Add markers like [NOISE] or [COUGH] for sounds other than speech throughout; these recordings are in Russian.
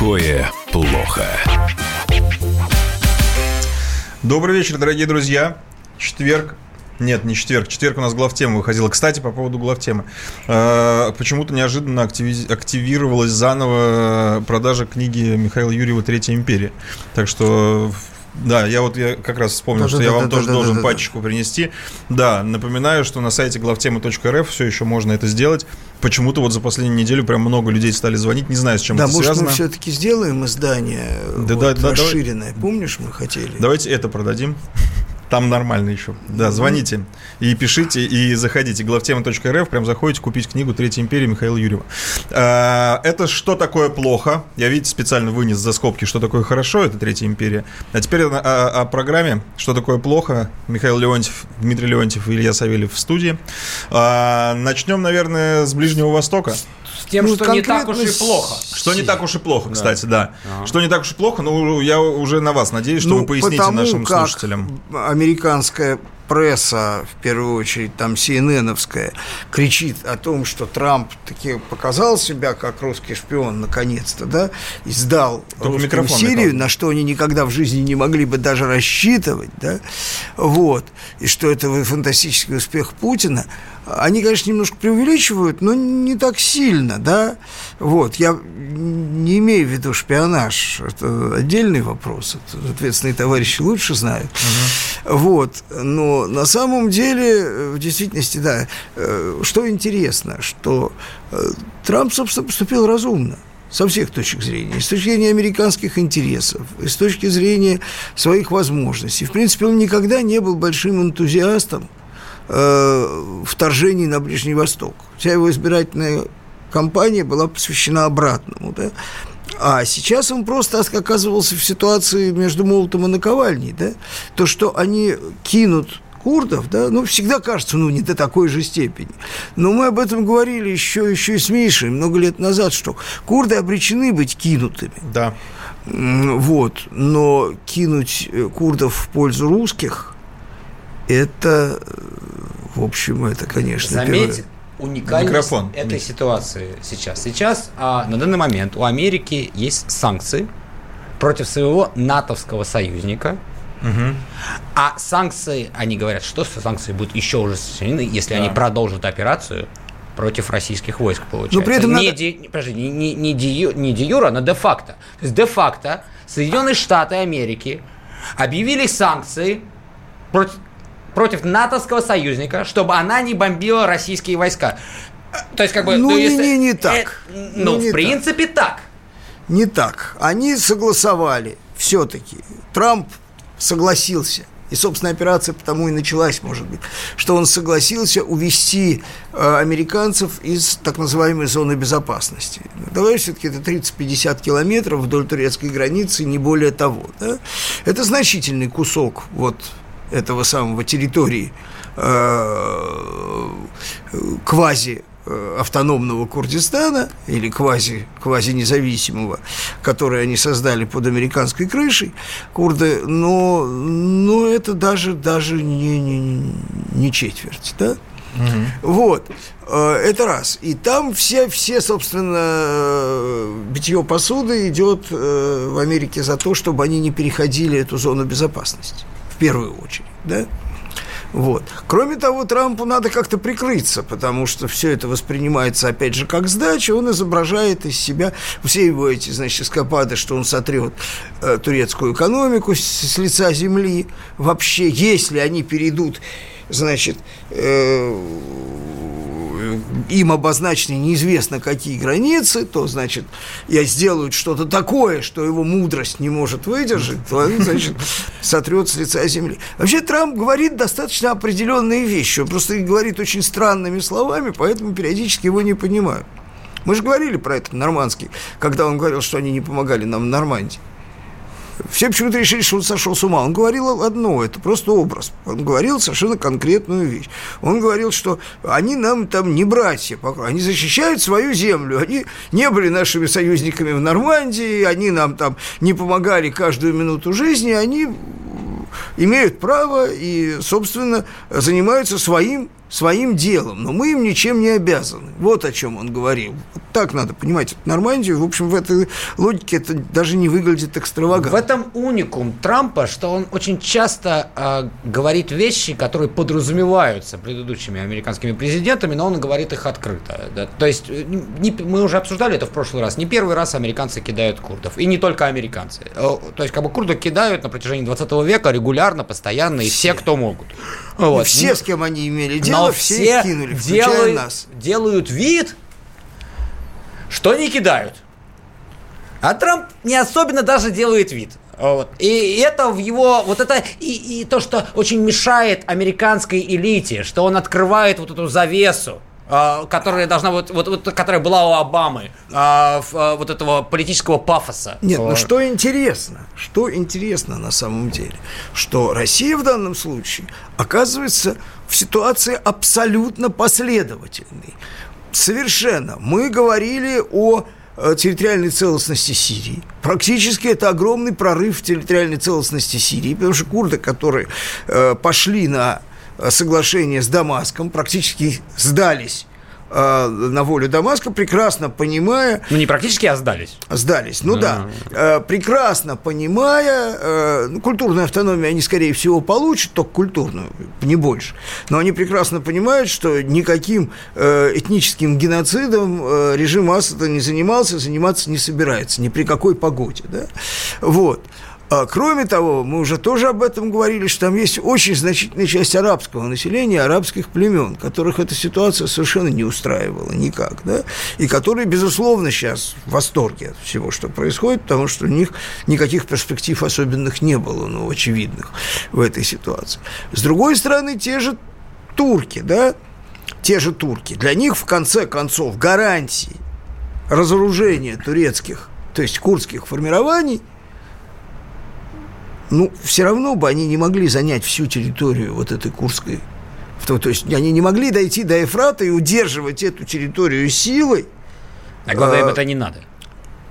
такое плохо? Добрый вечер, дорогие друзья. Четверг, нет, не четверг. Четверг у нас главтема выходила. Кстати, по поводу главтемы. Э, почему-то неожиданно активи- активировалась заново продажа книги Михаила Юрьева «Третья империя». Так что да, я вот я как раз вспомнил, Да, что да, я да, вам да, тоже да, должен да, да. пачечку принести. Да, напоминаю, что на сайте главтема.рф все еще можно это сделать. Почему-то вот за последнюю неделю прям много людей стали звонить. Не знаю, с чем Да, это может, связано. мы все-таки сделаем издание Да, вот, да, да, расширенное. Помнишь, мы хотели? Давайте это продадим. Там нормально еще. Да, звоните и пишите, и заходите. Главтема.рф, прям заходите купить книгу «Третья империя» Михаила Юрьева. А, Это что такое плохо? Я, видите, специально вынес за скобки, что такое хорошо, это «Третья империя». А теперь о, о- о программе «Что такое плохо?» Михаил Леонтьев, Дмитрий Леонтьев и Илья Савельев в студии. А, Начнем, наверное, с Ближнего Востока. С тем, Ну, что не так уж и плохо. Что не так уж и плохо, кстати, да. Что не так уж и плохо, ну, я уже на вас надеюсь, что Ну, вы поясните потому нашим как слушателям. американская пресса, в первую очередь там CNN-овская, кричит о том, что Трамп таки показал себя как русский шпион наконец-то, да, и сдал русским микрофон, Сирию, Михаил. на что они никогда в жизни не могли бы даже рассчитывать, да, вот, и что это фантастический успех Путина, они, конечно, немножко преувеличивают, но не так сильно, да, вот, я не имею в виду шпионаж, это отдельный вопрос, это ответственные товарищи лучше знают, вот, но на самом деле, в действительности, да, э, что интересно, что э, Трамп, собственно, поступил разумно со всех точек зрения, и с точки зрения американских интересов, и с точки зрения своих возможностей. В принципе, он никогда не был большим энтузиастом э, вторжений на Ближний Восток. Вся его избирательная кампания была посвящена обратному. Да? А сейчас он просто оказывался в ситуации между молотом и наковальней. Да? То, что они кинут курдов, да, ну, всегда кажется, ну, не до такой же степени. Но мы об этом говорили еще, еще и с Мишей много лет назад, что курды обречены быть кинутыми. Да. Вот, но кинуть э, курдов в пользу русских, это, э, в общем, это, конечно, Заметьте первое. уникальность Микрофон, этой Миш. ситуации сейчас. Сейчас, а, на данный момент, у Америки есть санкции против своего натовского союзника. А санкции, они говорят, что санкции будут еще ужесточены, если они продолжат операцию против российских войск, получается. Но при этом не, надо- не- подожди, не, не, не ю- не де юра, но де-факто. То есть де-факто Соединенные Штаты Америки объявили санкции против, против натовского союзника, чтобы она не бомбила российские войска. То есть, как бы... Ну, не- если- не- не так. Э, Ну, ну, не в принципе, так. Не так. Они согласовали все-таки. Трамп согласился. И, собственно, операция потому и началась, может быть, что он согласился увести э, американцев из так называемой зоны безопасности. Давай все-таки это 30-50 километров вдоль турецкой границы, не более того. да? Это значительный кусок вот этого самого территории э, квази э, автономного Курдистана или квази, квази-независимого, который они создали под американской крышей, курды, но, но это даже, даже не, не, не четверть, да? Вот, Э, это раз. И там все, все собственно, битье посуды идет в Америке за то, чтобы они не переходили эту зону безопасности, первую очередь, да? Вот. Кроме того, Трампу надо как-то прикрыться, потому что все это воспринимается, опять же, как сдача. Он изображает из себя все его эти, значит, эскапады, что он сотрет э, турецкую экономику с, с лица земли. Вообще, если они перейдут, значит, э, им обозначены неизвестно какие границы, то, значит, я сделают что-то такое, что его мудрость не может выдержать, то значит, [LAUGHS] сотрет с лица земли. Вообще Трамп говорит достаточно определенные вещи, он просто говорит очень странными словами, поэтому периодически его не понимаю. Мы же говорили про это нормандский, когда он говорил, что они не помогали нам в Нормандии. Все почему-то решили, что он сошел с ума. Он говорил одно, это просто образ. Он говорил совершенно конкретную вещь. Он говорил, что они нам там не братья, они защищают свою землю. Они не были нашими союзниками в Нормандии, они нам там не помогали каждую минуту жизни, они имеют право и, собственно, занимаются своим своим делом, но мы им ничем не обязаны. Вот о чем он говорил. Вот так надо понимать Нормандию. В общем, в этой логике это даже не выглядит экстравагантно. В этом уникум Трампа, что он очень часто э, говорит вещи, которые подразумеваются предыдущими американскими президентами, но он говорит их открыто. Да? То есть э, не, мы уже обсуждали это в прошлый раз. Не первый раз американцы кидают курдов. И не только американцы. Э, то есть как бы курдов кидают на протяжении 20 века регулярно, постоянно, и все, кто могут. Вот. И все, с кем они имели дело, но все, все кинули, делают, нас. делают вид, что не кидают. А Трамп не особенно даже делает вид. Вот. И это в его, вот это, и, и то, что очень мешает американской элите, что он открывает вот эту завесу, которая должна вот, вот, вот, которая была у Обамы, э, э, вот этого политического пафоса. Нет, ну что интересно, что интересно на самом деле, что Россия в данном случае оказывается в ситуации абсолютно последовательной. Совершенно. Мы говорили о э, территориальной целостности Сирии. Практически это огромный прорыв в территориальной целостности Сирии, потому что курды, которые э, пошли на соглашение с Дамаском, практически сдались Э, на волю Дамаска, прекрасно понимая... Ну, не практически, а сдались. Сдались, ну да. да. Э, прекрасно понимая, э, ну, культурную автономию они, скорее всего, получат, только культурную, не больше. Но они прекрасно понимают, что никаким этническим геноцидом режим Асада не занимался, заниматься не собирается, ни при какой погоде, да. Вот. А, кроме того, мы уже тоже об этом говорили, что там есть очень значительная часть арабского населения, арабских племен, которых эта ситуация совершенно не устраивала никак, да, и которые, безусловно, сейчас в восторге от всего, что происходит, потому что у них никаких перспектив особенных не было, ну, очевидных в этой ситуации. С другой стороны, те же турки, да, те же турки, для них, в конце концов, гарантии разоружения турецких, то есть курдских формирований – ну, все равно бы они не могли занять всю территорию вот этой Курской. То, то есть они не могли дойти до Ефрата и удерживать эту территорию силой. А главное, а, им это не надо.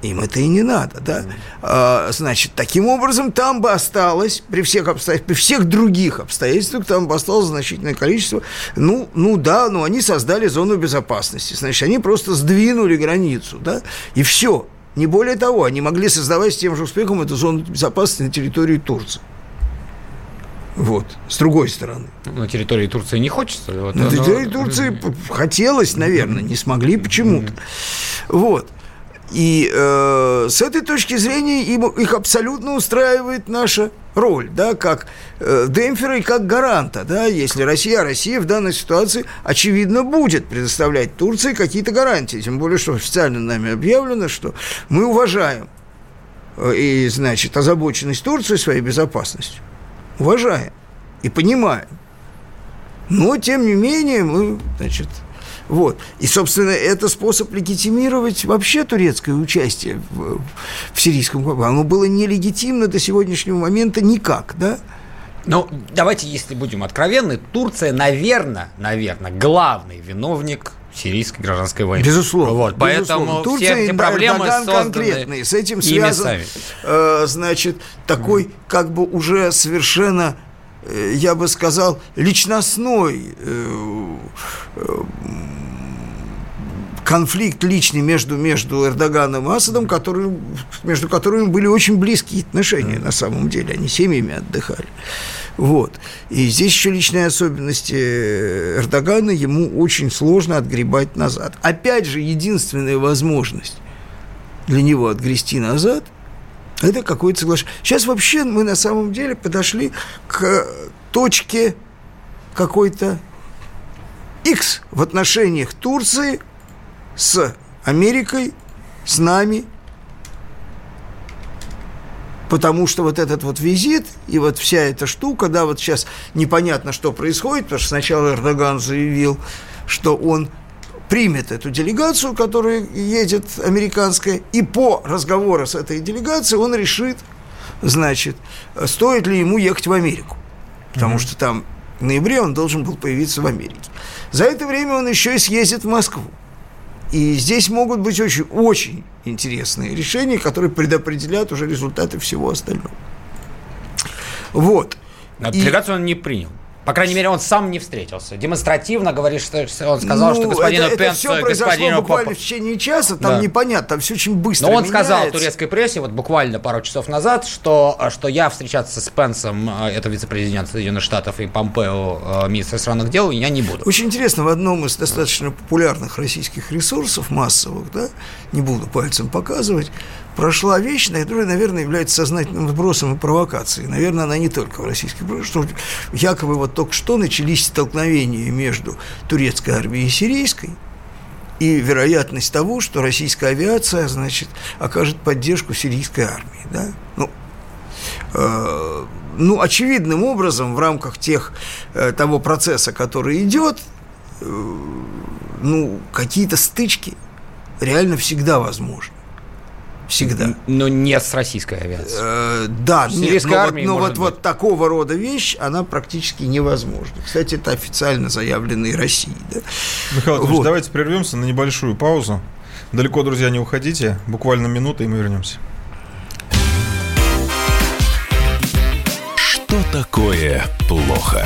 Им это и не надо, да. А, значит, таким образом, там бы осталось, при всех, обстоятельствах, при всех других обстоятельствах, там бы осталось значительное количество. Ну, ну да, но они создали зону безопасности. Значит, они просто сдвинули границу, да, и все. Не более того, они могли создавать с тем же успехом эту зону безопасности на территории Турции. Вот, с другой стороны. На территории Турции не хочется? Вот, на территории Турции хотелось, наверное, не смогли почему-то. Вот. И э, с этой точки зрения им, их абсолютно устраивает наша роль, да, как э, демпфера и как гаранта, да, если Россия, Россия в данной ситуации, очевидно, будет предоставлять Турции какие-то гарантии, тем более, что официально нами объявлено, что мы уважаем э, и, значит, озабоченность Турции своей безопасностью, уважаем и понимаем. Но, тем не менее, мы, значит, вот. И, собственно, это способ легитимировать вообще турецкое участие в, в сирийском конфликте. Оно было нелегитимно до сегодняшнего момента никак, да? Ну, давайте, если будем откровенны, Турция, наверное, наверное, главный виновник сирийской гражданской войны. Безусловно. Вот, безусловно. поэтому Турция все эти проблемы Эрдоган конкретные. С этим связан, э, значит, такой mm. как бы уже совершенно, э, я бы сказал, личностной э, э, конфликт личный между, между Эрдоганом и Асадом, который, между которыми были очень близкие отношения на самом деле. Они семьями отдыхали. Вот. И здесь еще личные особенности Эрдогана, ему очень сложно отгребать назад. Опять же, единственная возможность для него отгрести назад – это какое-то соглашение. Сейчас вообще мы на самом деле подошли к точке какой-то X в отношениях Турции с Америкой, с нами, потому что вот этот вот визит и вот вся эта штука, да, вот сейчас непонятно, что происходит, потому что сначала Эрдоган заявил, что он примет эту делегацию, которая едет американская, и по разговору с этой делегацией он решит, значит, стоит ли ему ехать в Америку. Потому mm-hmm. что там в ноябре он должен был появиться в Америке. За это время он еще и съездит в Москву. И здесь могут быть очень, очень интересные решения, которые предопределят уже результаты всего остального. Вот. А делегацию и... он не принял. По крайней мере, он сам не встретился. Демонстративно говорит, что он сказал, ну, что господину это, Пенсу, это все произошло буквально в течение часа, там да. непонятно, там все очень быстро Но он меняется. сказал турецкой прессе, вот буквально пару часов назад, что, что я встречаться с Пенсом, э, это вице-президент Соединенных Штатов, и Помпео, э, министр иностранных дел, я не буду. Очень интересно, в одном из достаточно популярных российских ресурсов, массовых, да, не буду пальцем показывать, прошла вещь, которая, наверное, является сознательным вбросом и провокацией. Наверное, она не только в российских, что якобы вот только что начались столкновения между турецкой армией и сирийской, и вероятность того, что российская авиация, значит, окажет поддержку сирийской армии, да? Ну, э, ну очевидным образом в рамках тех, э, того процесса, который идет, э, ну, какие-то стычки реально всегда возможны всегда. Но не с российской авиацией. Э, да, нет, но, вот, но вот, вот такого рода вещь, она практически невозможна. Кстати, это официально заявлено и Россией. Да? Михаил вот. давайте прервемся на небольшую паузу. Далеко, друзья, не уходите. Буквально минута, и мы вернемся. Что такое плохо?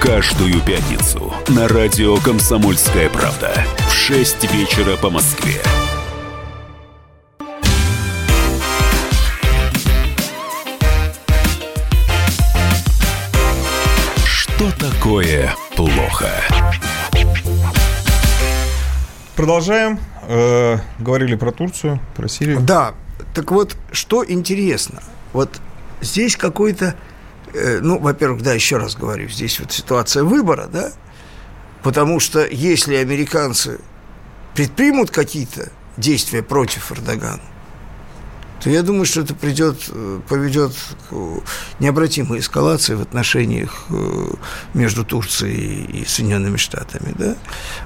Каждую пятницу на радио «Комсомольская правда» в 6 вечера по Москве. Что такое плохо? Продолжаем. Э, говорили про Турцию, про Сирию. Да. Так вот, что интересно. Вот здесь какой-то Э, ну, во-первых, да, еще раз говорю, здесь вот ситуация выбора, да, потому что если американцы предпримут какие-то действия против Эрдогана, то я думаю, что это придет, э, поведет к необратимой эскалации в отношениях э, между Турцией и Соединенными Штатами. Да?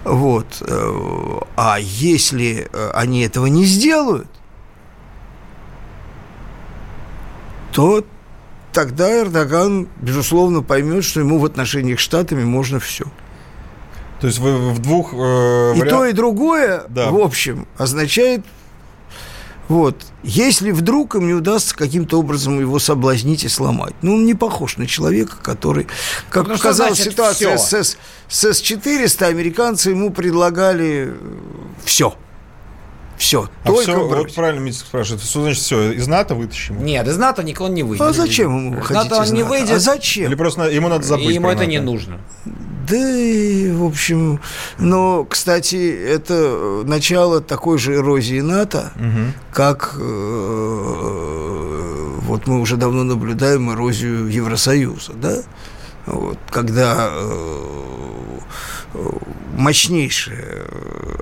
Вот. А если они этого не сделают, то тогда Эрдоган, безусловно, поймет, что ему в отношениях с Штатами можно все. То есть вы в двух... Э, и вариант... то, и другое, да. в общем, означает... Вот, если вдруг им не удастся каким-то образом его соблазнить и сломать. Ну, он не похож на человека, который... Как ну, показала ситуация с, с, с С-400, американцы ему предлагали все. Все, а только все, вот правильно Митя спрашивает, что значит все, из НАТО вытащим? Нет, из НАТО никого не выйдет. А зачем ему выходить НАТО он не выйдет. А зачем? Или просто ему надо забыть ему это НАТО. не нужно. Да, в общем, но, кстати, это начало такой же эрозии НАТО, угу. как э, вот мы уже давно наблюдаем эрозию Евросоюза, да? Вот, когда э, мощнейшая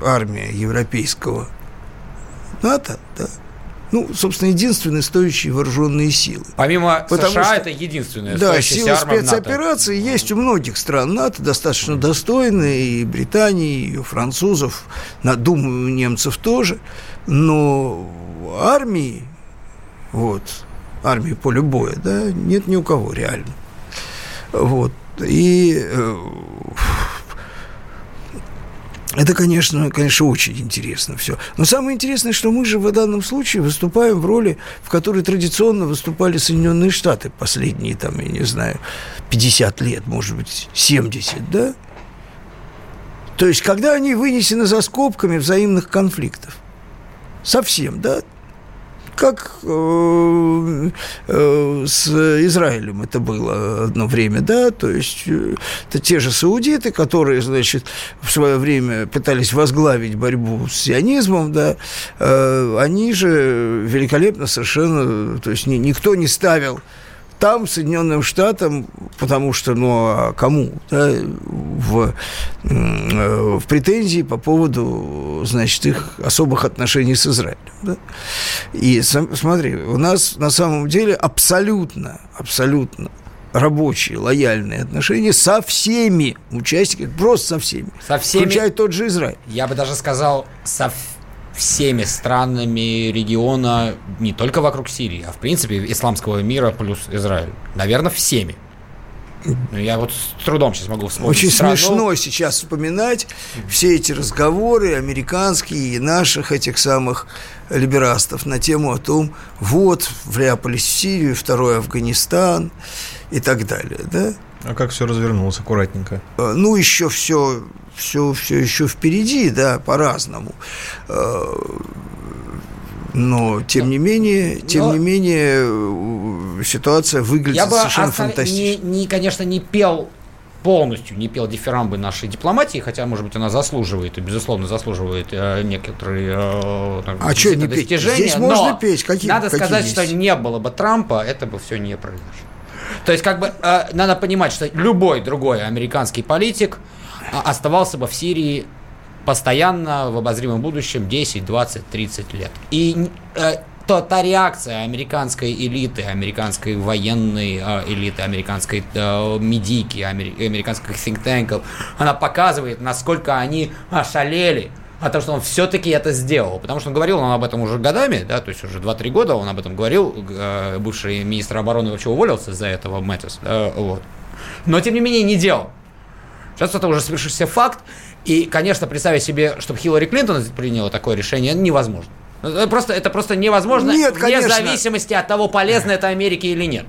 армия европейского НАТО, да, ну, собственно, единственные стоящие вооруженные силы. Помимо Потому США, что, это единственная Да, силы спецоперации НАТО. есть у многих стран НАТО, достаточно достойные, и Британии, и у французов, думаю, у немцев тоже, но армии, вот, армии поле боя, да, нет ни у кого реально. Вот, и э, это, конечно, конечно, очень интересно все. Но самое интересное, что мы же в данном случае выступаем в роли, в которой традиционно выступали Соединенные Штаты последние, там, я не знаю, 50 лет, может быть, 70, да? То есть, когда они вынесены за скобками взаимных конфликтов. Совсем, да? Как э, э, с Израилем это было одно время, да, то есть э, это те же саудиты, которые, значит, в свое время пытались возглавить борьбу с сионизмом, да, они же великолепно совершенно, то есть никто не ставил там Соединенным Штатам, потому что, ну, а кому, да, в, в претензии по поводу, значит, их особых отношений с Израилем. Да? И смотри, у нас на самом деле абсолютно, абсолютно рабочие, лояльные отношения со всеми участниками, просто со всеми. Со всеми. Включая тот же Израиль. Я бы даже сказал, со всеми странами региона, не только вокруг Сирии, а в принципе исламского мира плюс Израиль. Наверное, всеми. Ну, я вот с трудом сейчас могу вспомнить. Очень страну. смешно сейчас вспоминать все эти разговоры американские и наших этих самых либерастов на тему о том, вот, вляпались в Сирию, второй Афганистан и так далее, да? А как все развернулось аккуратненько? А, ну, еще все, все, все еще впереди, да, по-разному. А, но тем не менее, тем Но... не менее, ситуация выглядит Я совершенно бы фантастично. Не, не, конечно, не пел полностью не пел дифирамбы нашей дипломатии, хотя, может быть, она заслуживает и, безусловно, заслуживает э, некоторые э, там, а что не достижения. Петь? Здесь можно петь. Какие, надо какие сказать, есть? что не было бы Трампа, это бы все не произошло. То есть, как бы, э, надо понимать, что любой другой американский политик э, оставался бы в Сирии постоянно в обозримом будущем 10, 20, 30 лет. И э, то та реакция американской элиты, американской военной э, элиты, американской э, медики, амер, американских think она показывает, насколько они ошалели о том, что он все-таки это сделал. Потому что он говорил он об этом уже годами, да, то есть уже 2-3 года он об этом говорил. Э, бывший министр обороны вообще уволился из-за этого, Мэттис. Э, вот. Но, тем не менее, не делал. Сейчас это уже свершившийся факт. И, конечно, представить себе, чтобы Хиллари Клинтон приняла такое решение, невозможно. Это просто, это просто невозможно, нет, вне зависимости от того, полезно это Америке или нет.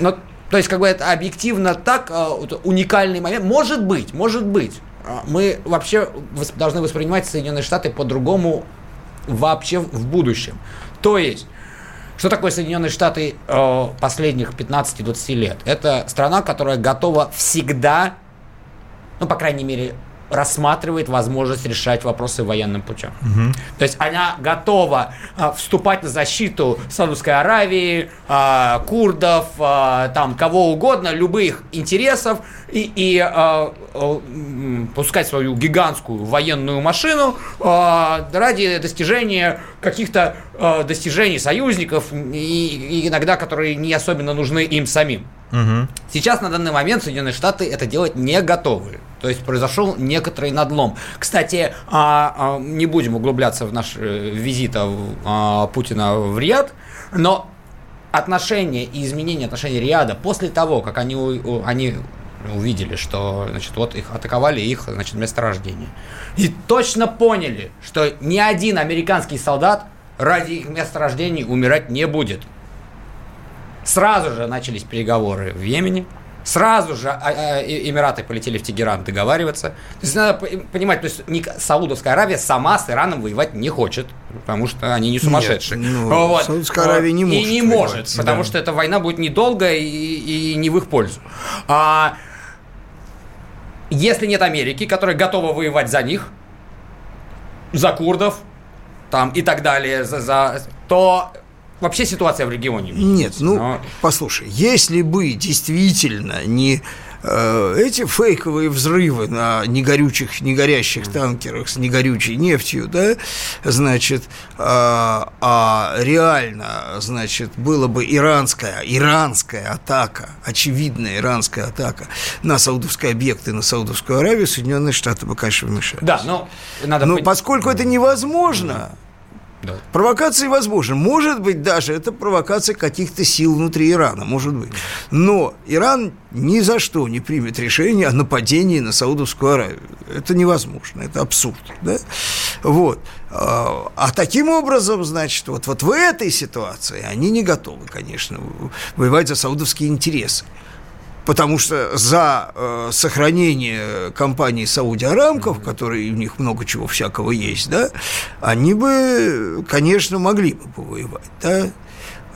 Но, то есть, как бы это объективно так, а, уникальный момент. Может быть, может быть. А, мы вообще должны воспринимать Соединенные Штаты по-другому вообще в будущем. То есть, что такое Соединенные Штаты э, последних 15-20 лет? Это страна, которая готова всегда, ну, по крайней мере, рассматривает возможность решать вопросы военным путем. Угу. То есть она готова а, вступать на защиту Саудовской Аравии, а, курдов, а, там кого угодно, любых интересов и, и а, а, пускать свою гигантскую военную машину а, ради достижения каких-то а, достижений союзников и, и иногда которые не особенно нужны им самим. Угу. Сейчас на данный момент Соединенные Штаты это делать не готовы. То есть произошел некоторый надлом. Кстати, а, а, не будем углубляться в наш э, визит а, Путина в Риад, но отношения и изменения отношений Риада после того, как они, они увидели, что значит, вот их атаковали их значит, месторождение. И точно поняли, что ни один американский солдат ради их месторождений умирать не будет. Сразу же начались переговоры в Йемене. Сразу же а, а, Эмираты полетели в Тегеран договариваться. То есть надо понимать, то есть Саудовская Аравия сама с Ираном воевать не хочет, потому что они не сумасшедшие. Нет, ну, вот. Саудовская Аравия не может. И не воевать, может, потому да. что эта война будет недолгая и, и не в их пользу. А, если нет Америки, которая готова воевать за них, за курдов, там и так далее, за, за, то вообще ситуация в регионе? Нет, ну, Но... послушай, если бы действительно не э, эти фейковые взрывы на негорючих, негорящих танкерах с негорючей нефтью, да, значит, э, а реально, значит, было бы иранская, иранская атака, очевидная иранская атака на саудовские объекты, на Саудовскую Аравию, Соединенные Штаты бы, конечно, вмешались. Да, но надо... Но поскольку это невозможно, да. Провокации возможны. Может быть, даже это провокация каких-то сил внутри Ирана, может быть. Но Иран ни за что не примет решение о нападении на Саудовскую Аравию. Это невозможно, это абсурд. Да? Вот. А, а таким образом, значит, вот, вот в этой ситуации они не готовы, конечно, воевать за саудовские интересы потому что за э, сохранение компании Сауди Арамков, которые у них много чего всякого есть, да, они бы, конечно, могли бы повоевать, да,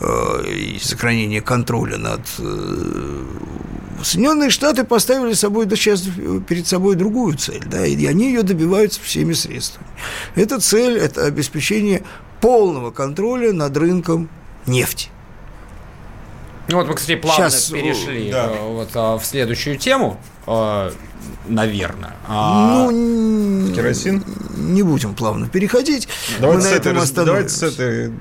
э, и сохранение контроля над э, Соединенные Штаты поставили собой, да сейчас перед собой другую цель, да, и они ее добиваются всеми средствами. Эта цель – это обеспечение полного контроля над рынком нефти. Ну вот мы, кстати, плавно Щас, перешли да. э, вот, а, в следующую тему, э, наверное. А, ну, н- Керосин? не будем плавно переходить. Давайте Мы с на этой, этом раз- давайте с этой...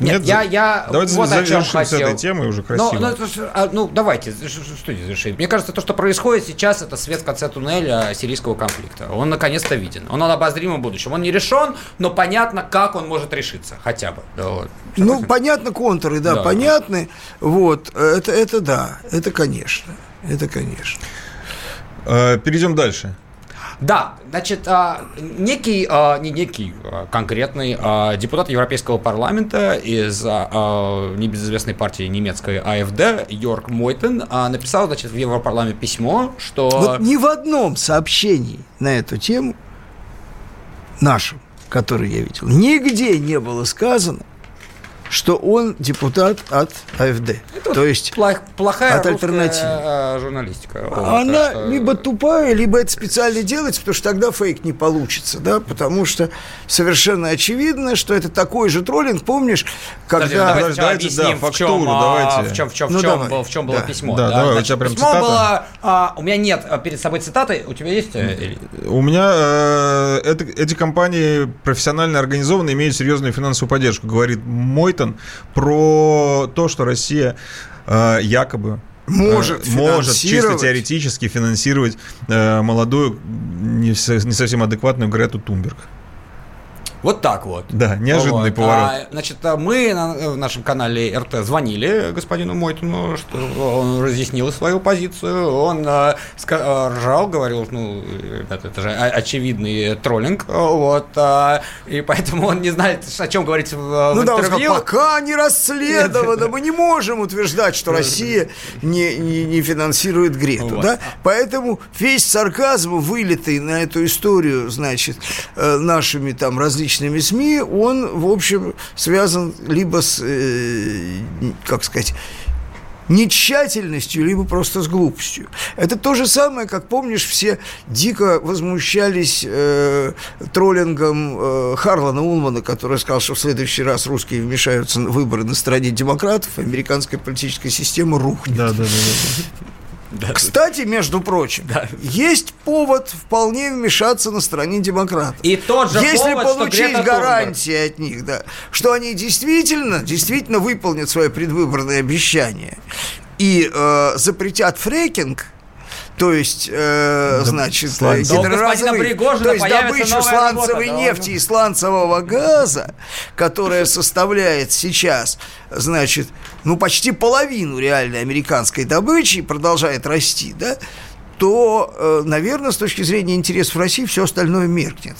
Нет, я, я Давайте вот завершим с этой темой уже Ну, красиво. ну, а, ну, давайте, что здесь завершить? Мне кажется, то, что происходит сейчас, это свет в конце туннеля сирийского конфликта. Он наконец-то виден. Он на обозримом будущем. Он не решен, но понятно, как он может решиться, хотя бы. Да, вот. Ну, понятно, контуры, да, Да. понятны. Вот, это, это да, это конечно. Это конечно. Э, Перейдем дальше. Да, значит, а, некий, а, не некий, а, конкретный депутат Европейского парламента из небезызвестной партии немецкой АФД Йорк Мойтен написал, значит, в Европарламент письмо, что... Вот ни в одном сообщении на эту тему нашем, который я видел, нигде не было сказано, что он депутат от АФД. То есть Плох- плохая от альтернативы. э, журналистика. Она что- либо тупая, либо это специально делается, потому что тогда фейк не получится, да, потому что совершенно очевидно, что это такой же троллинг, помнишь, Подожди, когда... давайте Давайте, давайте, объясним, да, в чем, фактуру, а, давайте. в чем, в чем, Ну, в чем, давай. было, в чем было Да. письмо. Да, давай, у значит, тебя прям письмо цитата. было, а, у меня нет а, перед собой цитаты, у тебя есть? э, У меня э, это- эти компании профессионально организованы, имеют серьезную финансовую поддержку, говорит Мойтон про то, что Россия э, якобы э, Может может чисто теоретически финансировать э, молодую, не, со- не совсем адекватную Грету Тунберг. Вот так вот. Да, неожиданный Вот. поворот. А, значит, а, мы на, в нашем канале РТ звонили господину Мойтону, что он разъяснил свою позицию. Он а, ска- а, ржал, говорил, ну, ребята, это же очевидный троллинг. Вот, а, и поэтому он не знает, о чем говорить в, в Ну да, он интервью. сказал, пока не расследовано, мы не можем утверждать, что Россия не, не, не финансирует Грету, Вот. да? Поэтому весь сарказм, вылитый на эту историю, значит, э, нашими там различными СМИ, он, в общем, связан либо с, э, как сказать, нетщательностью, либо просто с глупостью. Это то же самое, как помнишь, все дико возмущались э, троллингом э, Харлана Улмана, который сказал, что в следующий раз русские вмешаются в выборы на стороне демократов, американская политическая система рухнет. Да, да, да, да. Кстати, между прочим, есть повод вполне вмешаться на стороне демократов. И тот же Если повод, что получить Грета гарантии от них, да, что они действительно, действительно выполнят свои предвыборные обещания и э, запретят фрекинг, то есть, э, значит, э, Да у господина гидроразрыв, то есть добычу сланцевой работа, да, нефти он- и сланцевого газа, которая составляет сейчас, значит, ну, почти половину реальной американской добычи и продолжает расти, да, то, э, наверное, с точки зрения интересов России все остальное меркнет.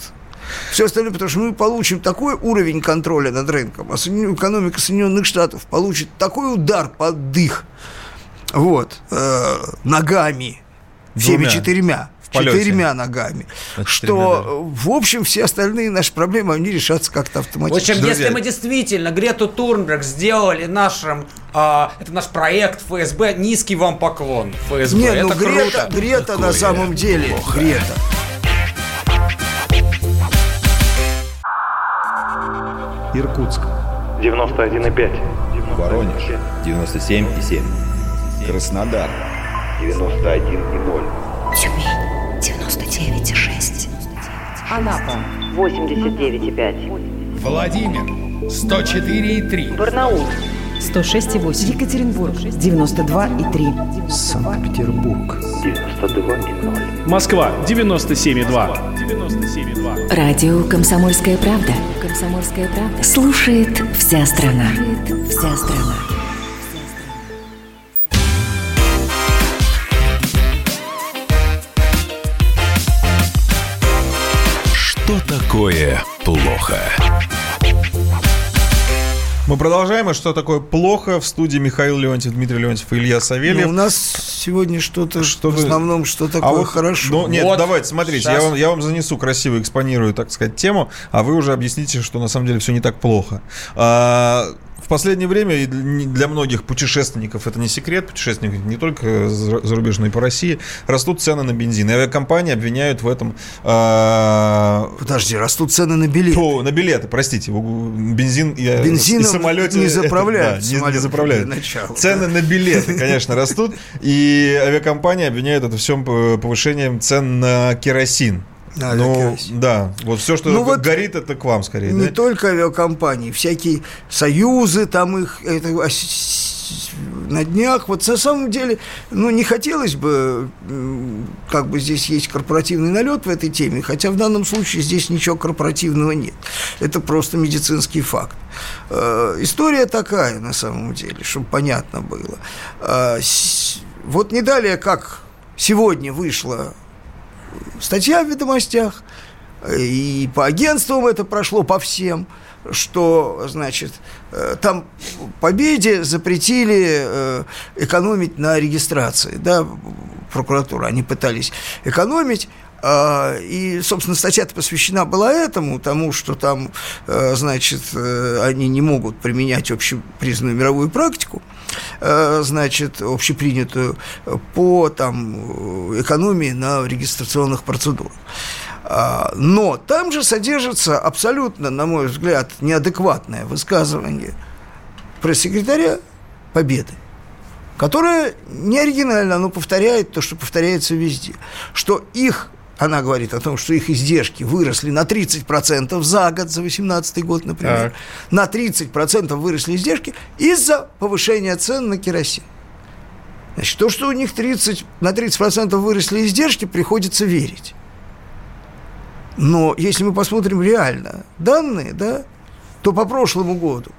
Все остальное, потому что мы получим такой уровень контроля над рынком, а экономика Соединенных Штатов получит такой удар под дых, вот, э, ногами, всеми Двумя. четырьмя, В полете. четырьмя ногами, четырьмя что, э, в общем, все остальные наши проблемы, они решатся как-то В автоматически. общем, Друзья. если мы действительно Грету Турнберг сделали нашим, а, это наш проект ФСБ, низкий вам поклон, ФСБ, Не, это ну Грета, круто. Грета на Такое самом деле, Грета. Иркутск. 91,5. Воронеж. 97,7. Краснодар. 91,0. Тюмень 99,6. Анапа 89,5. Владимир 104,3. Барнаул 106,8. Екатеринбург 92,3. Санкт-Петербург. 92,0. Москва 97,2. 97,2. Радио «Комсомольская правда». «Комсомольская правда». Слушает вся страна. Слушает вся страна. Такое плохо? Мы продолжаем. И что такое плохо? В студии Михаил Леонтьев, Дмитрий Леонтьев и Илья Савельев. Ну, у нас сегодня что-то, Что в основном, что А такое вот- хорошо. Ну, нет, Вот давайте, смотрите, я вам, я вам занесу красиво, экспонирую, так сказать, тему, а вы уже объясните, что на самом деле все не так плохо. А, В последнее время и для многих путешественников это не секрет, путешественников не только за- зарубежные по России, растут цены на бензин. И авиакомпании обвиняют в этом... а, Подожди, растут цены на билет. О, на билеты, простите, бензин и, э, Бензином и самолете не это- заправляют да, не- не, заправляют. начала, Цены на билеты, конечно, растут, и авиакомпании обвиняют это всем п- повышением цен на керосин. Ну, да, вот все, что Ну вот горит, это к вам скорее. Не да? только авиакомпании, всякие союзы, там их это, а, на днях. Вот на самом деле, ну, не хотелось бы, как бы здесь есть корпоративный налет в этой теме, хотя в данном случае здесь ничего корпоративного нет. Это просто медицинский факт. Э, История такая, на самом деле, чтобы понятно было. Э, Вот не далее, как сегодня вышла статья в ведомостях, и по агентствам это прошло по всем, что, значит, э, там Победе запретили э, экономить на регистрации, да, прокуратура, они пытались экономить, и, собственно, статья посвящена была этому, тому, что там, э, значит, э, они не могут применять общепризнанную мировую практику, э, значит, общепринятую по там экономии на регистрационных процедурах. А, Но там же содержится абсолютно, на мой взгляд, неадекватное высказывание пресс-секретаря Победы, которое не оригинально, оно повторяет то, что повторяется везде, что их она говорит о том, что их издержки выросли на 30% за год, за 2018 год, например. Так. На 30% выросли издержки из-за повышения цен на керосин. Значит, то, что у них 30, на 30% выросли издержки, приходится верить. Но если мы посмотрим реально данные, да, то по прошлому году,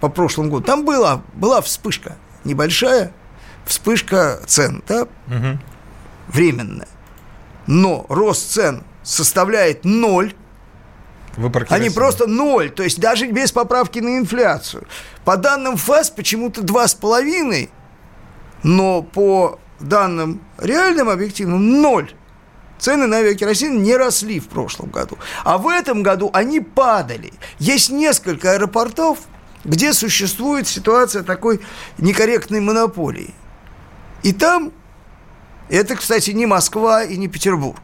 по прошлому году, там была, была вспышка небольшая, вспышка цен, да, Мгм. временная. Но рост цен составляет ноль, Вы про они просто ноль, то есть даже без поправки на инфляцию. По данным ФАС почему-то два с половиной, но по данным реальным объективным ноль. Цены на авиакеросин не росли в прошлом году. А в этом году они падали. Есть несколько аэропортов, где существует ситуация такой некорректной монополии. И там, это, кстати, не Москва и не Петербург,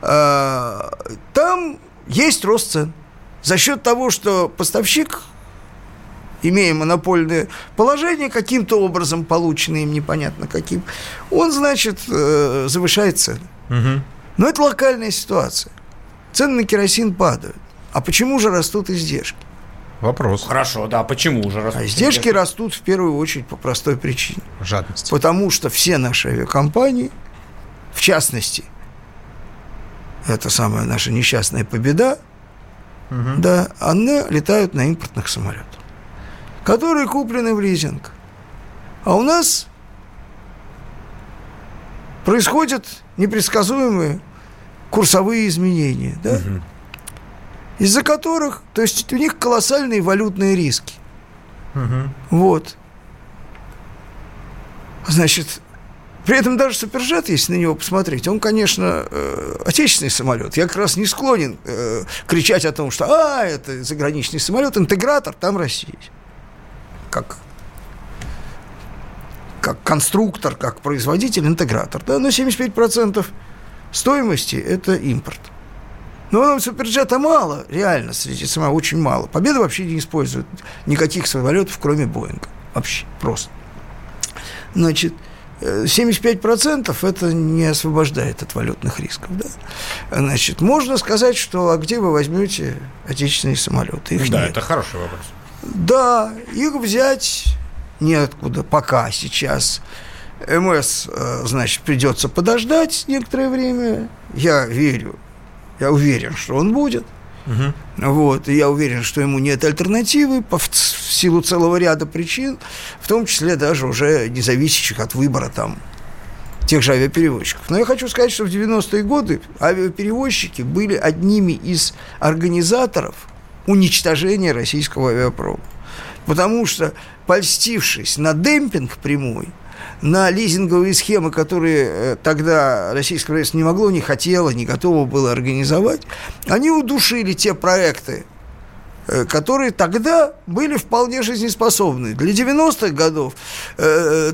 а, там есть рост цен. За счет того, что поставщик, имея монопольное положение, каким-то образом полученное им непонятно каким, он, значит, э, завышает цены. Мгм. Но это локальная ситуация. Цены на керосин падают. А почему же растут издержки? Вопрос. Хорошо, да, почему уже растут А издержки растут в первую очередь по простой причине. Жадность. Потому что все наши авиакомпании, в частности, это самая наша несчастная победа, да, они летают на импортных самолетах, которые куплены в лизинг. А у нас происходят непредсказуемые курсовые изменения, да, из-за которых, то есть у них колоссальные валютные риски. Вот. Значит, при этом даже суперджет, если на него посмотреть, он, конечно, э, отечественный самолет. Я как раз не склонен э, кричать о том, что а, это заграничный самолет, интегратор, там Россия. Как, как конструктор, как производитель, интегратор. Да, но 75% стоимости – это импорт. Но нам суперджета мало, реально, среди самого очень мало. Победа вообще не использует никаких самолетов, кроме Боинга. Вообще, просто. Значит, э, 75% это не освобождает от валютных рисков. Да? Значит, можно сказать, что а где вы возьмете отечественные самолеты? Их Да, нет. это хороший вопрос. Да, их взять неоткуда пока сейчас. МС, э, значит, придется подождать некоторое время. Я верю, я уверен, что он будет. Вот, и я уверен, что ему нет альтернативы по, в, в силу целого ряда причин, в том числе даже уже не зависящих от выбора там тех же авиаперевозчиков. Но я хочу сказать, что в 90-е годы авиаперевозчики были одними из организаторов уничтожения российского авиапрома. Потому что, польстившись на демпинг прямой, на лизинговые схемы, которые э, тогда российское правительство не могло, не хотело, не готово было организовать, они удушили те проекты э, которые тогда были вполне жизнеспособны. Для 90-х годов э,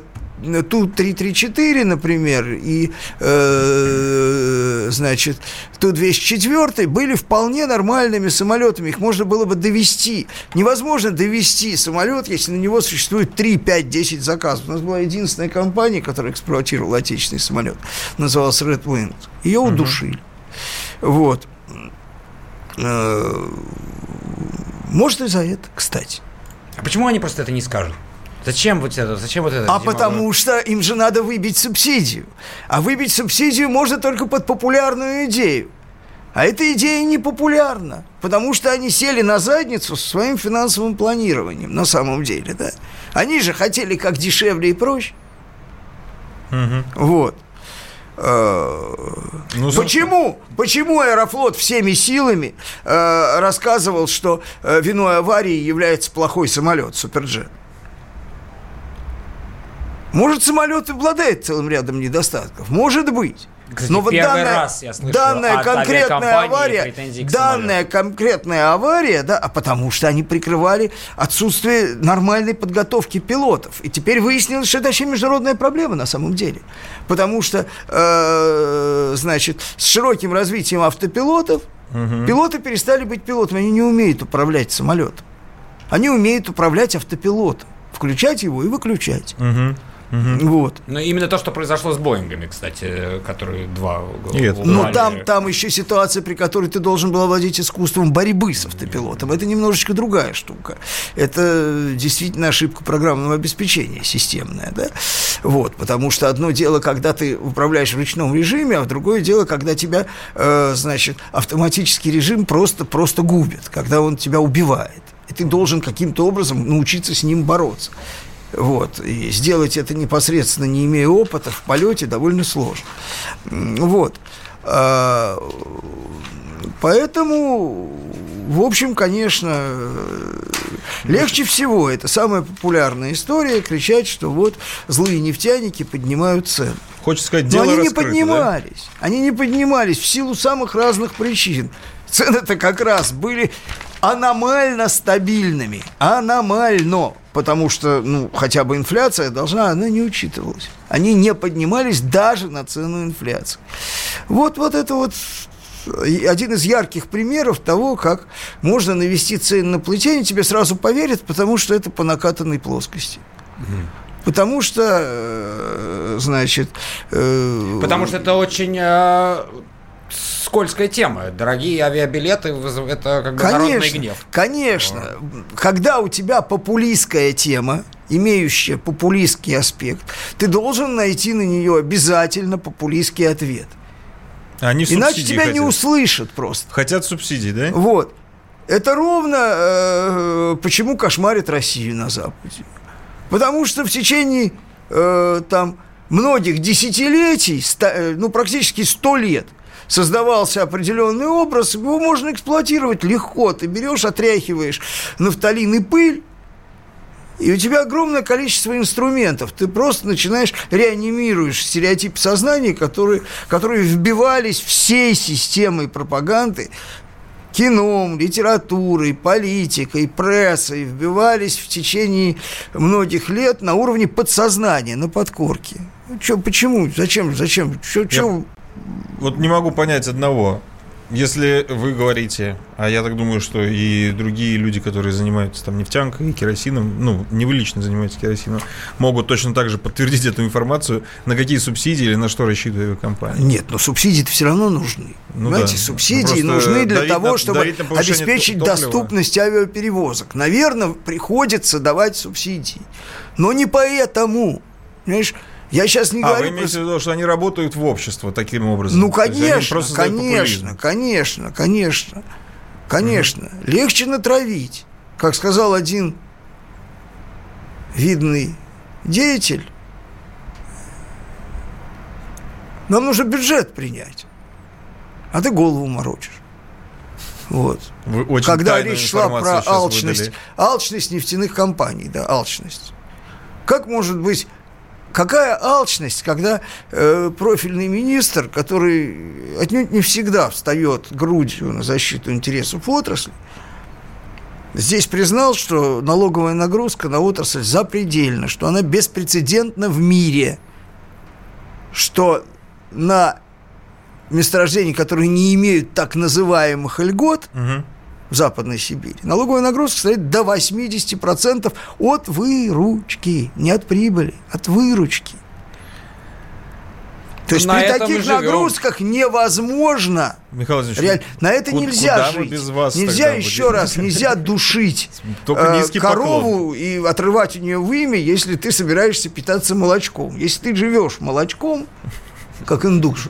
Ту-334, например, и, э, значит, Ту-204 были вполне нормальными самолетами. Их можно было бы довести. Невозможно довести самолет, если на него существует 3, 5, 10 заказов. У нас была единственная компания, которая эксплуатировала отечественный самолет. Называлась Red Wings. Ее удушили. Вот. Э, Может, и за это, кстати. А почему они просто это не скажут? Зачем вот это? Зачем вот это? А потому что им же надо выбить субсидию. А выбить субсидию можно только под популярную идею. А эта идея не популярна, потому что они сели на задницу со своим финансовым планированием, на самом деле, да. Они же хотели как дешевле и проще. Вот. Э, Ну, Почему? Почему Аэрофлот всеми силами э, рассказывал, что э, виной аварии является плохой самолет, суперджет? Может, самолет обладает целым рядом недостатков? Может быть. Кстати, Но вот данная, раз я слышу данная конкретная авария, данная конкретная авария, да, а потому что они прикрывали отсутствие нормальной подготовки пилотов. И теперь выяснилось, что это вообще международная проблема на самом деле. Потому что, э, значит, с широким развитием автопилотов пилоты перестали быть пилотами, они не умеют управлять самолетом. Они умеют управлять автопилотом, включать его и выключать. Вот. Ну, именно то, что произошло с Боингами, кстати, которые два... Нет. Ну, там, там еще ситуация, при которой ты должен был овладеть искусством борьбы с автопилотом. Это немножечко другая штука. Это действительно ошибка программного обеспечения системная, да? Вот, потому что одно дело, когда ты управляешь в ручном режиме, а другое дело, когда тебя, э, значит, автоматический режим просто, просто губит, когда он тебя убивает. И ты должен каким-то образом научиться с ним бороться. Вот. И сделать это непосредственно, не имея опыта в полете, довольно сложно. Вот. А, Поэтому, в общем, конечно, легче всего, это самая популярная история, кричать, что вот злые нефтяники поднимают цены. Хочется сказать, Но дело они не раскрыто, да? поднимались. Они не поднимались в силу самых разных причин. Цены-то как раз были аномально стабильными. Аномально. Потому что, ну, хотя бы инфляция должна, она не учитывалась. Они не поднимались даже на цену инфляции. Вот, вот это вот один из ярких примеров того, как можно навести цены на плетение, тебе сразу поверят, потому что это по накатанной плоскости. Потому что, э, значит... э, Потому что это очень э, скользкая тема. Дорогие авиабилеты, это как бы народный Конечно, гнев. конечно. Когда у тебя популистская тема, имеющая популистский аспект, ты должен найти на нее обязательно популистский ответ. Они Иначе субсидии тебя не хотят. услышат просто. Хотят субсидий, да? Вот. Это ровно э, почему кошмарит Россию на Западе. Потому что в течение э, там многих десятилетий, ста- э, ну практически сто лет, создавался определенный образ, его можно эксплуатировать легко. Ты берешь, отряхиваешь нафталин и пыль, и у тебя огромное количество инструментов. Ты просто начинаешь реанимируешь стереотипы сознания, которые, которые вбивались всей системой пропаганды кином, литературой, политикой, прессой вбивались в течение многих лет на уровне подсознания, на подкорке. Ну, чё, почему? Зачем? Зачем? Чё, чё? Вот не могу понять одного. Если вы говорите, а я так думаю, что и другие люди, которые занимаются там нефтянкой и керосином, ну, не вы лично занимаетесь керосином, могут точно так же подтвердить эту информацию, на какие субсидии или на что рассчитывает компания. Нет, но субсидии все равно нужны. Ну Понимаете, да. субсидии Ну, нужны для того, на- чтобы на обеспечить топлива. доступность авиаперевозок. Наверное, приходится давать субсидии. Но не поэтому. Понимаешь, я сейчас не А, вы говорю про имеете в виду, что они работают в общество таким образом? Ну, конечно, конечно, конечно, конечно, конечно. Легче натравить. Как сказал один видный деятель, нам нужно бюджет принять, а ты голову морочишь. Вот. Вы очень Когда речь шла про алчность, выдали. алчность нефтяных компаний, да, алчность. Как может быть, какая алчность, когда э, профильный министр, который отнюдь не всегда встает грудью на защиту интересов отрасли, здесь признал, что налоговая нагрузка на отрасль запредельна, что она беспрецедентна в мире, что на месторождения, которые не имеют так называемых льгот в Западной Сибири, налоговая нагрузка составит до 80% от выручки, не от прибыли, от выручки. То есть На при таких нагрузках невозможно. Михаил Реально, на это ку- нельзя куда жить. без вас нельзя еще будем? раз, нельзя душить [LAUGHS] э, корову и отрывать у нее вымя, если ты собираешься питаться молочком. Если ты живешь молочком, как индуш,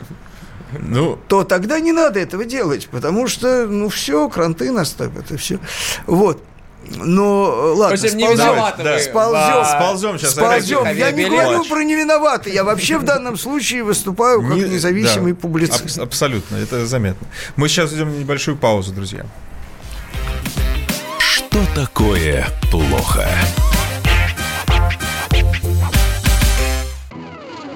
Ну, то тогда не надо этого делать, потому что, ну, все, кранты наступят, и все. Вот. Но, э, ладно, общем, не сползем. вы. Сползем. Да. Сползем сейчас Сползем. Я не говорю про невиноватый. Я вообще в данном случае выступаю как Не- независимый да, публицист. аб- абсолютно, это заметно. Мы сейчас идем на небольшую паузу, друзья. Что такое плохо?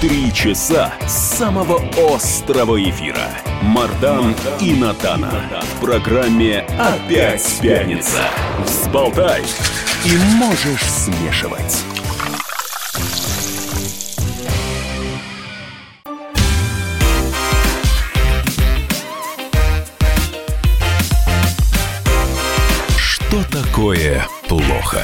Три часа самого острого эфира. Мардан и Надана. В программе «Опять пятница». Взболтай и можешь смешивать. Что такое плохо?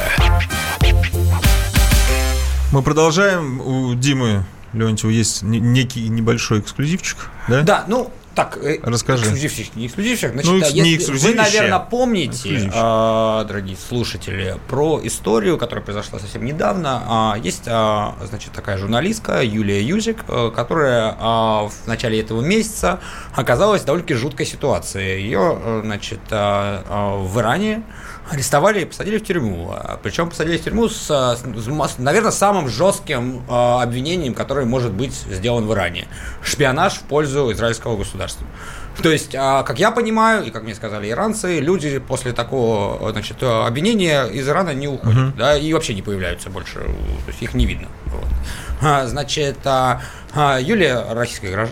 Мы продолжаем. У Димы Леонтьева есть не- некий небольшой эксклюзивчик, да? Да, ну, так, э, Расскажи. эксклюзивчик, не эксклюзивчик. Значит, Ну, да, не вы, наверное, помните, а, дорогие слушатели, про историю, которая произошла совсем недавно. А, Есть, а, значит, такая журналистка Юлия Юзик, э, которая а, в начале этого месяца оказалась в довольно-таки жуткой ситуации. Ее, э, значит, а, а, в Иране арестовали и посадили в тюрьму. А, Причем посадили в тюрьму с, а, с наверное, самым жестким а, обвинением, которое может быть сделан в Иране. Шпионаж в пользу израильского государства. То есть, как я понимаю, и как мне сказали иранцы, люди после такого значит, обвинения из Ирана не уходят, да, и вообще не появляются больше, то есть их не видно. Вот. Значит, Юлия российская г-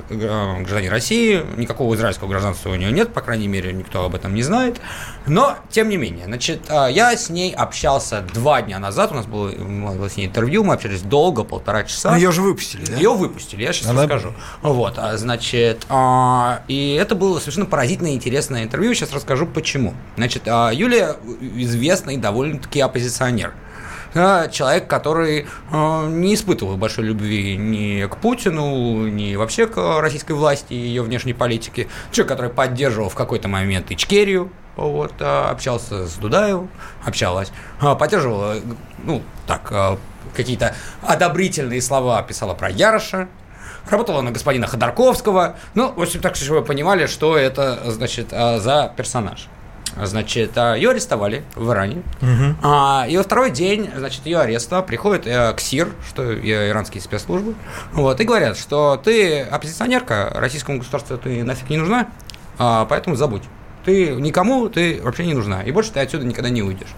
гражданин России, никакого израильского гражданства у нее нет, по крайней мере, никто об этом не знает. Но, тем не менее, значит, а, я с ней общался два дня назад, у нас было, было с ней интервью, мы общались долго, полтора часа. Ну, ее же выпустили, да? Ее выпустили, я сейчас Она- расскажу. Вот, а, значит, а, и это было совершенно поразительно интересное интервью. Сейчас расскажу почему. Значит, а, Юлия известный довольно-таки оппозиционер. А, Человек, который а, не испытывал большой любви ни к Путину, ни вообще к российской власти и ее внешней политике. Человек, который поддерживал в какой-то момент Ичкерию, вот, а, общался с Дудаевым, общалась, поддерживала, ну, так, какие-то одобрительные слова писала про Яроша, работала на господина Ходорковского. Ну, в общем, так, чтобы вы понимали, что это, значит, за персонаж. Значит, а, ее арестовали в Иране. А, И во второй день, значит, ее ареста приходит э, КСИР, что и иранские спецслужбы, вот, и говорят, что ты оппозиционерка, российскому государству ты нафиг не нужна, а, поэтому забудь. Ты никому, ты вообще не нужна, и больше ты отсюда никогда не уйдешь.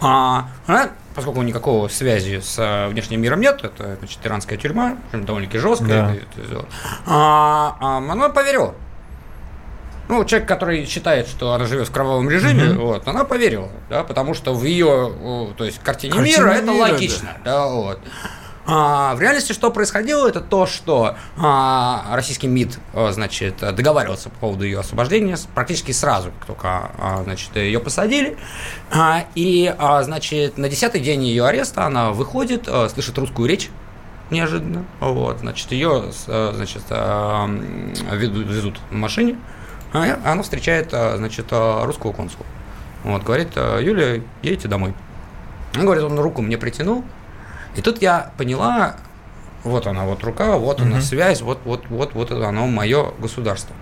А, она, поскольку никакого связи с э, внешним миром нет, это значит, иранская тюрьма, довольно-таки жесткая, Да. это- это сделала. а, а, она поверила. Ну, человек, который считает, что она живет в кровавом режиме, вот, она поверила, да, потому что в ее, то есть, картине, Картине мира это мира, логично, да, вот. А, в реальности что происходило, это то, что а, российский МИД, а, значит, договаривался по поводу ее освобождения практически сразу, как только, а, значит, ее посадили, А, и, а, значит, на десятый день ее ареста она выходит, а, слышит русскую речь, неожиданно. Вот, значит, ее, с- значит, а, везут в машине, а она встречает, а, значит, а, русского консула. Вот, говорит, а, Юлия, едете домой. Он говорит, он руку мне притянул, и тут я поняла, вот она, вот рука, вот она связь, вот, вот, вот, вот это оно мое государство.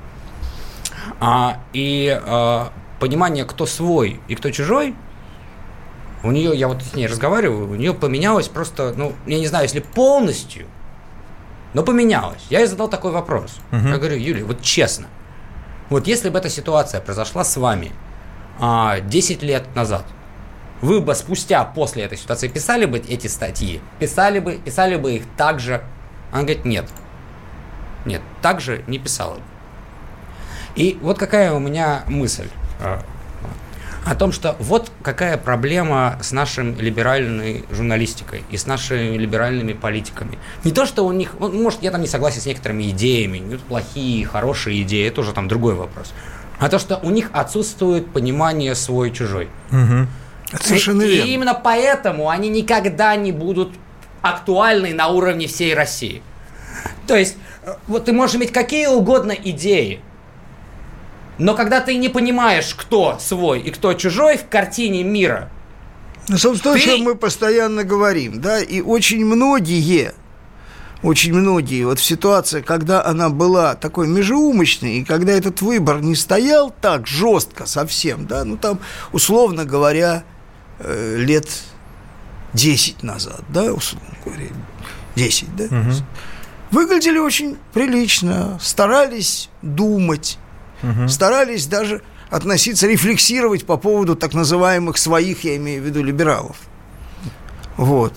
А, и а, понимание, кто свой и кто чужой, у нее, я вот с ней разговариваю, у нее поменялось просто, ну, я не знаю, если полностью, но поменялось. Я ей задал такой вопрос. Я говорю, Юлия, вот честно, вот если бы эта ситуация произошла с вами а, 10 лет назад, вы бы спустя после этой ситуации писали бы эти статьи? Писали бы, писали бы их так же? Она говорит, нет. Нет, так же не писала бы. И вот какая у меня мысль а, о том, что вот какая проблема с нашей либеральной журналистикой и с нашими либеральными политиками. Не то, что у них, ну, может, я там не согласен с некоторыми идеями, ну, плохие, хорошие идеи, это уже там другой вопрос. А то, что у них отсутствует понимание свой-чужой. Совершенно и, верно. и именно поэтому они никогда не будут актуальны на уровне всей России. То есть, э, вот ты можешь иметь какие угодно идеи, но когда ты не понимаешь, кто свой и кто чужой в картине мира, Ну, собственно, Ты- о чем мы постоянно говорим, да, и очень многие, очень многие, вот в ситуации, когда она была такой межеумочной, и когда этот выбор не стоял так жестко совсем, да, ну, там, условно говоря, э, лет 10 назад, да, условно говоря, 10, да, выглядели очень прилично, старались думать, старались даже относиться, рефлексировать по поводу так называемых своих, я имею в виду, либералов. Вот.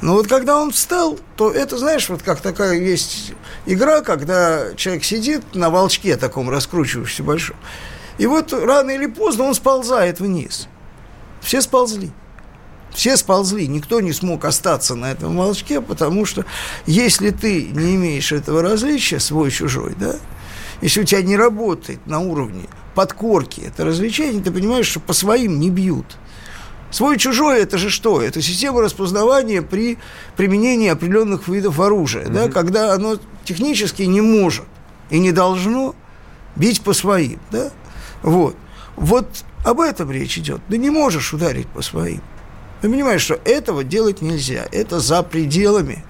Но вот когда он встал, то это, знаешь, вот как такая есть игра, когда человек сидит на волчке таком раскручивающемся большом, и вот рано или поздно он сползает вниз. Все сползли. Все сползли, никто не смог остаться на этом волчке, потому что если ты не имеешь этого различия, свой-чужой, да, если у тебя не работает на уровне подкорки это развлечение, ты понимаешь, что по своим не бьют. Свой-чужой это же что? Это система распознавания при применении определенных видов оружия, да, когда оно технически не может и не должно бить по своим, да? Вот. Вот об этом речь идет. Ты не можешь ударить по своим. Ты понимаешь, что этого делать нельзя. Это за пределами.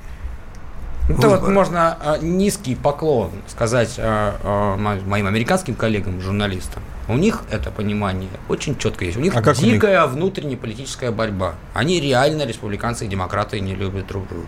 Это вот можно э, низкий поклон сказать э, мо- моим американским коллегам, журналистам. У них это понимание очень четко есть. У них А как у них? дикая внутренняя политическая борьба. Они реально, республиканцы и демократы, не любят друг друга.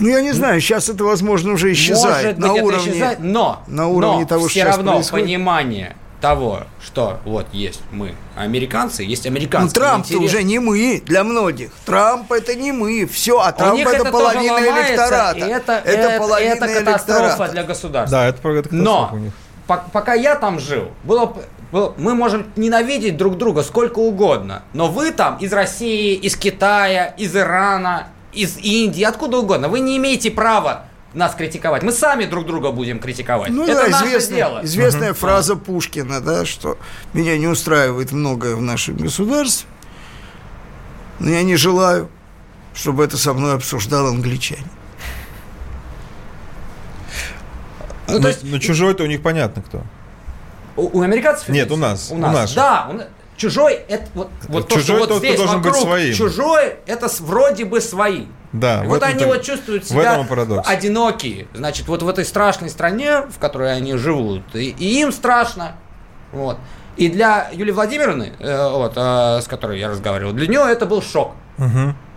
Ну, я не знаю, сейчас это, возможно, уже исчезает Может на быть, это уровне... исчезает, но, на уровне но того, что все сейчас равно происходит. понимание того, что вот есть мы, американцы, есть Ну, американские Трамп-то интересы. уже не мы для многих. Трамп это не мы. Все, а У Трамп них это, это тоже половина ломается, электората. и это, это, половина это катастрофа электората. для государства. Да, это, про- это Но катастрофа у них. по- пока я там жил, было, было- мы можем ненавидеть друг друга сколько угодно, но вы там из России, из Китая, из Ирана, из Индии, откуда угодно, вы не имеете права нас критиковать. Мы сами друг друга будем критиковать. Ну Это да, наше известная, дело. известная фраза Пушкина, да, что меня не устраивает многое в нашем государстве, но я не желаю, чтобы это со мной обсуждал англичанин. Ну, но, то есть- но чужой-то у них понятно кто. У, у американцев? Нет, у нас, У у нас. наших. Да, у чужой это вот, вот то, Чужой что вот тот, здесь должен быть вокруг своим. чужой это вроде бы свои. Да, И вот они вот чувствуют себя одинокие. Значит, вот в этой страшной стране, в которой они живут, и, и им страшно. Вот. И для Юлии Владимировны, э, вот, э, с которой я разговаривал, для нее это был шок.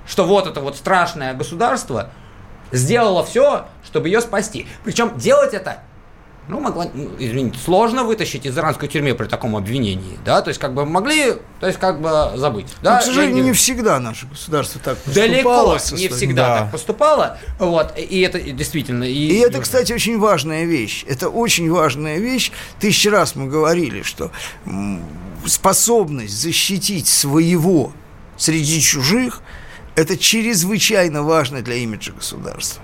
Что вот это вот страшное государство сделало все, чтобы ее спасти. Причем делать это ну, могла, ну, извините, сложно вытащить из иранской тюрьмы при таком обвинении, да, то есть как бы могли, то есть как бы забыть, да. Но, к сожалению, Я не всегда наше государство так поступало. Далеко не всегда Да. так поступало, вот, и это действительно. И, И это, кстати, очень важная вещь. Это очень важная вещь. Тысячи раз мы говорили, что способность защитить своего среди чужих – это чрезвычайно важно для имиджа государства.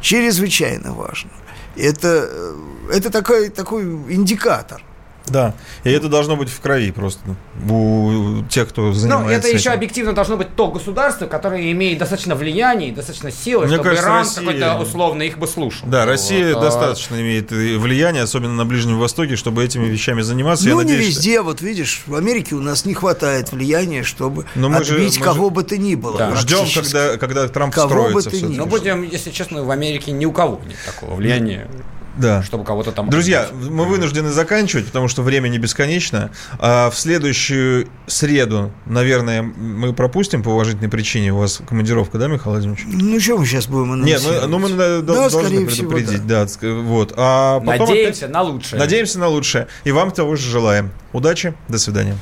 Чрезвычайно важно. Это, э, это такой, такой индикатор. Да. И это должно быть в крови просто у тех, кто Ну, занимается это еще этим. объективно должно быть то государство, которое имеет достаточно влияния и достаточно силы, Мне чтобы кажется, Иран Россия- какой-то условно их бы слушал. Да, Россия Вот, а- достаточно имеет влияние, особенно на Ближнем Востоке, чтобы этими вещами заниматься. Я ну, не надеюсь, что- везде. Вот видишь, в Америке у нас не хватает влияния, чтобы Но мы же- отбить мы кого же- бы то ни было. Да. Ждем, когда, когда Трамп Кого бы строится. ты ни. Но будем, если честно, в Америке ни у кого нет такого влияния. Да. чтобы кого-то там... Друзья, мы вынуждены заканчивать, потому что время не бесконечно. А в следующую среду, наверное, мы пропустим по уважительной причине. У вас командировка, да, Михаил Владимирович? Ну, что мы сейчас будем Нет, анонсировать? ну, ну мы Да, должны скорее всего, предупредить, да. ск- вот. А потом Надеемся опять- на лучшее. Надеемся на лучшее. И вам того же желаем. Удачи, до свидания.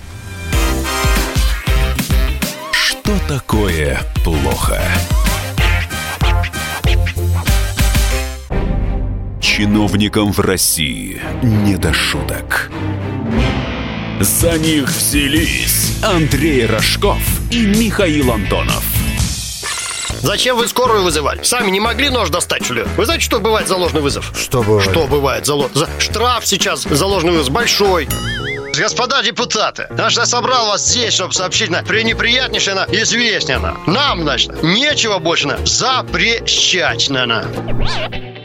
Что такое плохо? Чиновникам в России не до шуток. За них взялись Андрей Рожков и Михаил Антонов. Зачем вы скорую вызывали? Сами не могли нож достать, что ли? Вы знаете, что бывает за ложный вызов? Что бывает? Что бывает за, ло- за- Штраф сейчас за ложный вызов большой. Господа депутаты, значит, я собрал вас здесь, чтобы сообщить на пренеприятнейшее, на известнее на. Нам, значит, нечего больше на запрещать на. на.